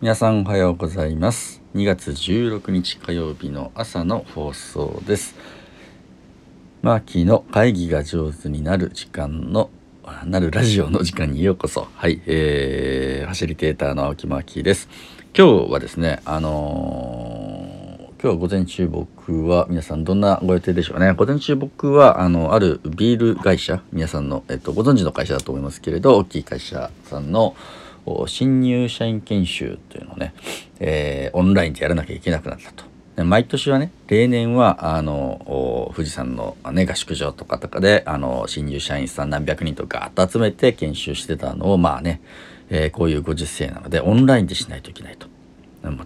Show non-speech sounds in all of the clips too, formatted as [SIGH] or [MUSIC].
皆さんおはようございます。2月16日火曜日の朝の放送です。マーキーの会議が上手になる時間のなるラジオの時間にようこそ。はい、えー、ファシリテーターの青木マーキーです。今日はですねあのー、今日は午前中僕は皆さんどんなご予定でしょうね。午前中僕はあのあるビール会社皆さんの、えっと、ご存知の会社だと思いますけれど大きい会社さんの新入社員研修というのをね、えー、オンラインでやらなきゃいけなくなったと。毎年はね例年はあの富士山の、ね、合宿場とかとかであの新入社員さん何百人とガーッと集めて研修してたのをまあね、えー、こういうご時世なのでオンラインでしないといけないと。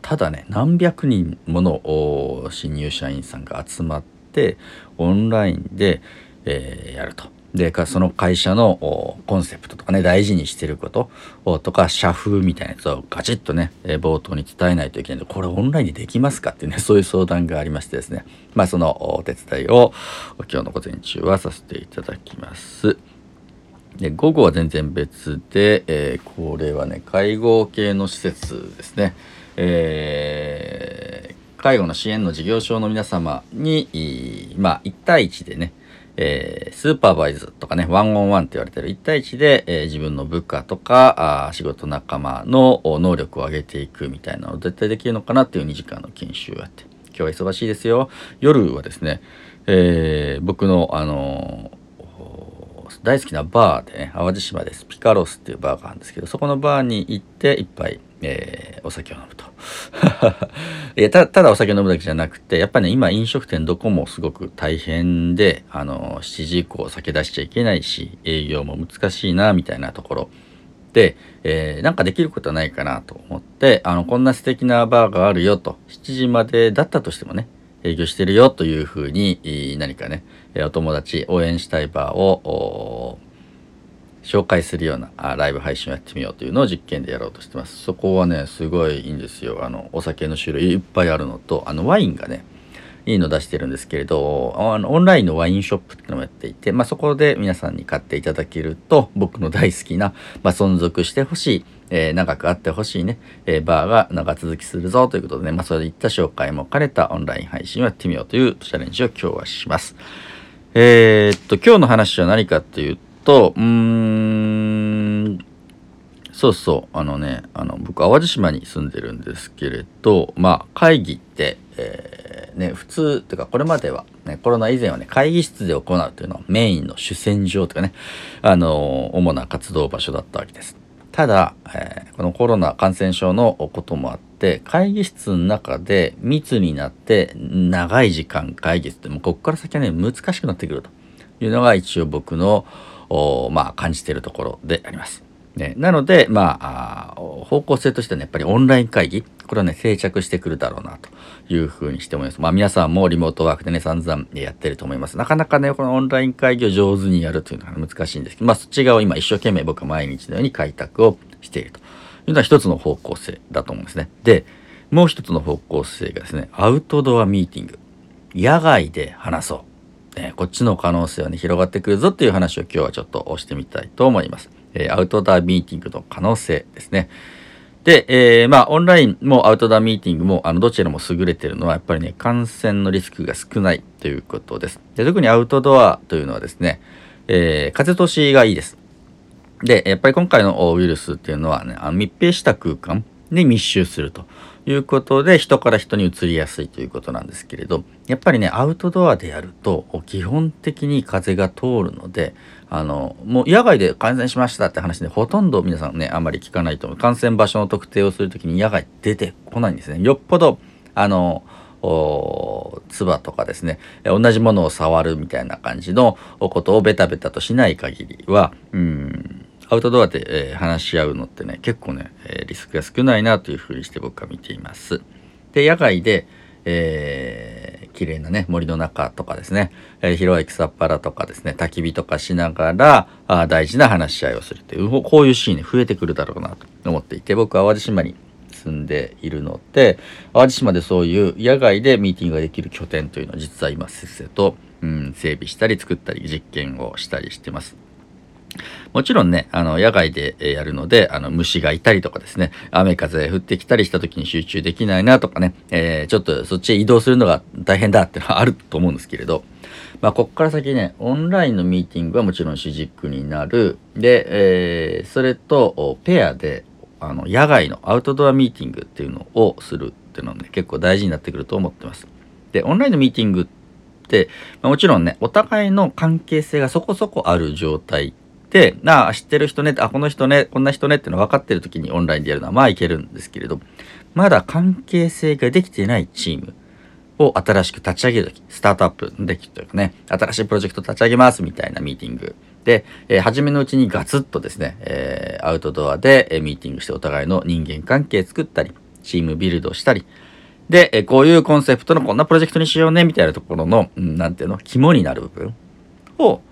ただね何百人もの新入社員さんが集まってオンラインで、えー、やると。でかその会社のコンセプトとかね大事にしてることとか社風みたいなやつをガチッとね冒頭に伝えないといけない。これオンラインでできますかっていうね [LAUGHS] そういう相談がありましてですね。まあそのお手伝いを今日の午前中はさせていただきます。で午後は全然別で、えー、これはね介護系の施設ですね、えー、介護の支援の事業所の皆様にまあ1対1でねえー、スーパーバイズとかね、ワンオンワンって言われてる1対1で、えー、自分の部下とかあ仕事仲間の能力を上げていくみたいなのを絶対できるのかなっていう2時間の研修があって、今日は忙しいですよ。夜はですね、えー、僕の、あの大好きなバーでね、淡路島です。ピカロスっていうバーがあるんですけど、そこのバーに行って一杯、えー、お酒を飲むと。[LAUGHS] いやただお酒飲むだけじゃなくてやっぱね今飲食店どこもすごく大変であの7時以降酒出しちゃいけないし営業も難しいなみたいなところで、えー、なんかできることはないかなと思ってあのこんな素敵なバーがあるよと7時までだったとしてもね営業してるよというふうに何かねお友達応援したいバーを紹介するようなあライブ配信をやってみようというのを実験でやろうとしてます。そこはね、すごいいいんですよ。あの、お酒の種類いっぱいあるのと、あの、ワインがね、いいの出してるんですけれど、あのオンラインのワインショップってのもやっていて、まあ、そこで皆さんに買っていただけると、僕の大好きな、まあ、存続してほしい、えー、長くあってほしいね、えー、バーが長続きするぞということでね、まあ、それでいった紹介も兼ねたオンライン配信をやってみようというチャレンジを今日はします。えー、っと、今日の話は何かっていうと、うーん、そうそう、あのね、あの、僕、淡路島に住んでるんですけれど、まあ、会議って、えー、ね、普通、っていうか、これまでは、ね、コロナ以前はね、会議室で行うというのはメインの主戦場とかね、あの、主な活動場所だったわけです。ただ、えー、このコロナ感染症のこともあって、会議室の中で密になって長い時間会議室ってもうここから先はね難しくなってくるというのが一応僕のまあ、感じているところであります。ね、なので、まあ、方向性としては、ね、やっぱりオンライン会議、これはね、定着してくるだろうな、というふうにして思います。まあ、皆さんもリモートワークでね、散々やってると思います。なかなかね、このオンライン会議を上手にやるというのは難しいんですけど、まあ、そっち側を今一生懸命僕は毎日のように開拓をしているというのは一つの方向性だと思うんですね。で、もう一つの方向性がですね、アウトドアミーティング。野外で話そう。えこっちの可能性はね、広がってくるぞっていう話を今日はちょっとしてみたいと思います。えアウトドアミーティングの可能性ですね。で、えー、まあ、オンラインもアウトドアミーティングも、あの、どちらも優れてるのは、やっぱりね、感染のリスクが少ないということです。で特にアウトドアというのはですね、えー、風通しがいいです。で、やっぱり今回のウイルスっていうのはね、あの密閉した空間で密集すると。いうことで人から人に移りやすいということなんですけれどやっぱりねアウトドアでやると基本的に風が通るのであのもう野外で感染しましたって話でほとんど皆さんねあんまり聞かないと思う。感染場所の特定をする時に野外出てこないんですね。よっぽどあの唾とかですね同じものを触るみたいな感じのことをベタベタとしない限りはうんアウトドアで、えー、話し合うのってね結構ね、えー、リスクが少ないなというふうにして僕は見ています。で野外で、えー、綺麗なね森の中とかですね、えー、広い草っぱらとかですね焚き火とかしながらあ大事な話し合いをするというこういうシーンね増えてくるだろうなと思っていて僕は淡路島に住んでいるので淡路島でそういう野外でミーティングができる拠点というのは実は今せっせと、うん、整備したり作ったり実験をしたりしてます。もちろんね、あの、野外でやるので、あの、虫がいたりとかですね、雨風降ってきたりした時に集中できないなとかね、えー、ちょっとそっちへ移動するのが大変だっていうのはあると思うんですけれど、まあ、こっから先ね、オンラインのミーティングはもちろん主軸になる。で、えー、それと、ペアで、あの、野外のアウトドアミーティングっていうのをするっていうのはね、結構大事になってくると思ってます。で、オンラインのミーティングって、まあ、もちろんね、お互いの関係性がそこそこある状態で、なあ、知ってる人ね、あ、この人ね、こんな人ねっての分かってる時にオンラインでやるのはまあいけるんですけれど、まだ関係性ができてないチームを新しく立ち上げる時、スタートアップできるというかね、新しいプロジェクト立ち上げますみたいなミーティング。で、えー、初めのうちにガツッとですね、えー、アウトドアで、えミーティングしてお互いの人間関係作ったり、チームビルドしたり、で、えこういうコンセプトのこんなプロジェクトにしようねみたいなところの、うん、なんていうの、肝になる部分を、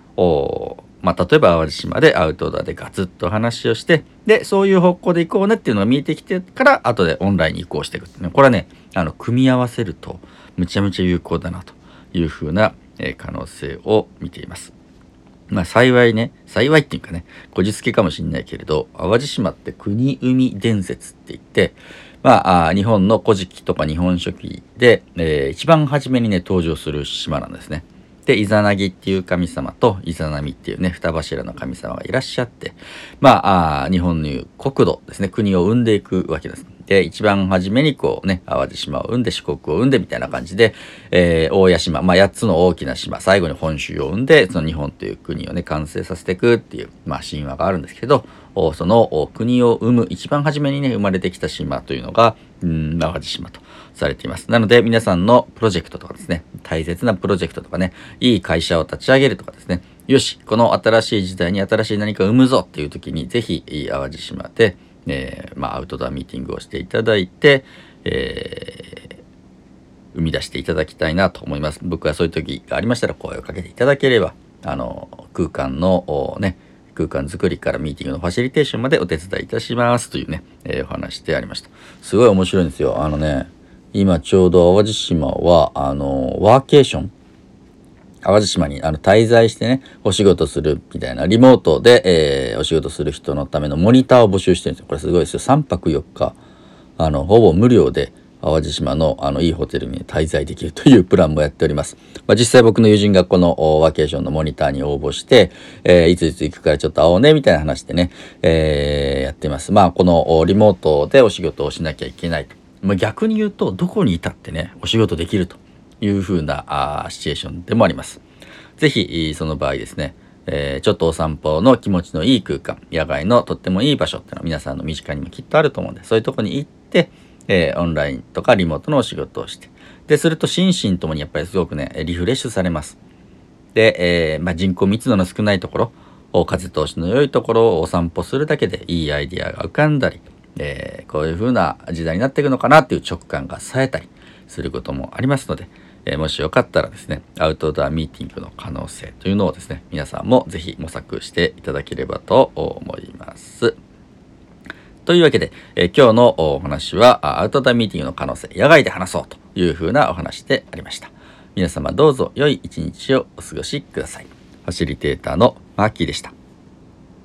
まあ、例えば淡路島でアウトドアでガツッと話をして、で、そういう方向で行こうねっていうのが見えてきてから、後でオンラインに移行していくっていうこれはね、あの、組み合わせると、むちゃむちゃ有効だなというふうな、え可能性を見ています。まあ幸いね、幸いっていうかね、こじつけかもしんないけれど、淡路島って国海伝説って言って、まあ、日本の古事記とか日本書紀で、えー、一番初めにね、登場する島なんですね。で、イザナギっていう神様とイザナミっていうね、二柱の神様がいらっしゃって、まあ、日本の国土ですね、国を生んでいくわけです。で、一番初めにこうね、淡路島を生んで四国を生んでみたいな感じで、えー、大谷島、まあ、八つの大きな島、最後に本州を生んで、その日本という国をね、完成させていくっていう、まあ、神話があるんですけど、その国を生む、一番初めにね、生まれてきた島というのが、うん、淡路島と。されています。なので皆さんのプロジェクトとかですね、大切なプロジェクトとかね、いい会社を立ち上げるとかですね、よし、この新しい時代に新しい何かを生むぞっていう時に、ぜひ、淡路島で、えー、まあ、アウトドアミーティングをしていただいて、えー、生み出していただきたいなと思います。僕はそういう時がありましたら声をかけていただければ、あの、空間のね、空間づくりからミーティングのファシリテーションまでお手伝いいたしますというね、えー、お話でありました。すごい面白いんですよ。あのね、今ちょうど淡路島は、あの、ワーケーション淡路島にあの滞在してね、お仕事するみたいな、リモートで、えー、お仕事する人のためのモニターを募集してるんですよ。これすごいですよ。3泊4日、あの、ほぼ無料で、淡路島のあのいいホテルに滞在できるというプランもやっております。まあ、実際僕の友人がこのワーケーションのモニターに応募して、えー、いついつ行くからちょっと会おうねみたいな話でね、えー、やってます。まあこのリモートでお仕事をしなきゃいけないと。まあ、逆に言うとどこにいたってねお仕事できるという風なあシチュエーションでもあります。是非その場合ですね、えー、ちょっとお散歩の気持ちのいい空間野外のとってもいい場所っていうのは皆さんの身近にもきっとあると思うんでそういうとこに行って、えー、オンラインとかリモートのお仕事をしてですると心身ともにやっぱりすごくねリフレッシュされます。で、えー、まあ、人口密度の少ないところ風通しの良いところをお散歩するだけでいいアイディアが浮かんだりえー、こういう風な時代になっていくのかなっていう直感が冴えたりすることもありますので、えー、もしよかったらですね、アウトドアミーティングの可能性というのをですね、皆さんもぜひ模索していただければと思います。というわけで、えー、今日のお話は、アウトドアミーティングの可能性、野外で話そうというふうなお話でありました。皆様どうぞ良い一日をお過ごしください。ファシリテーターのマーキーでした。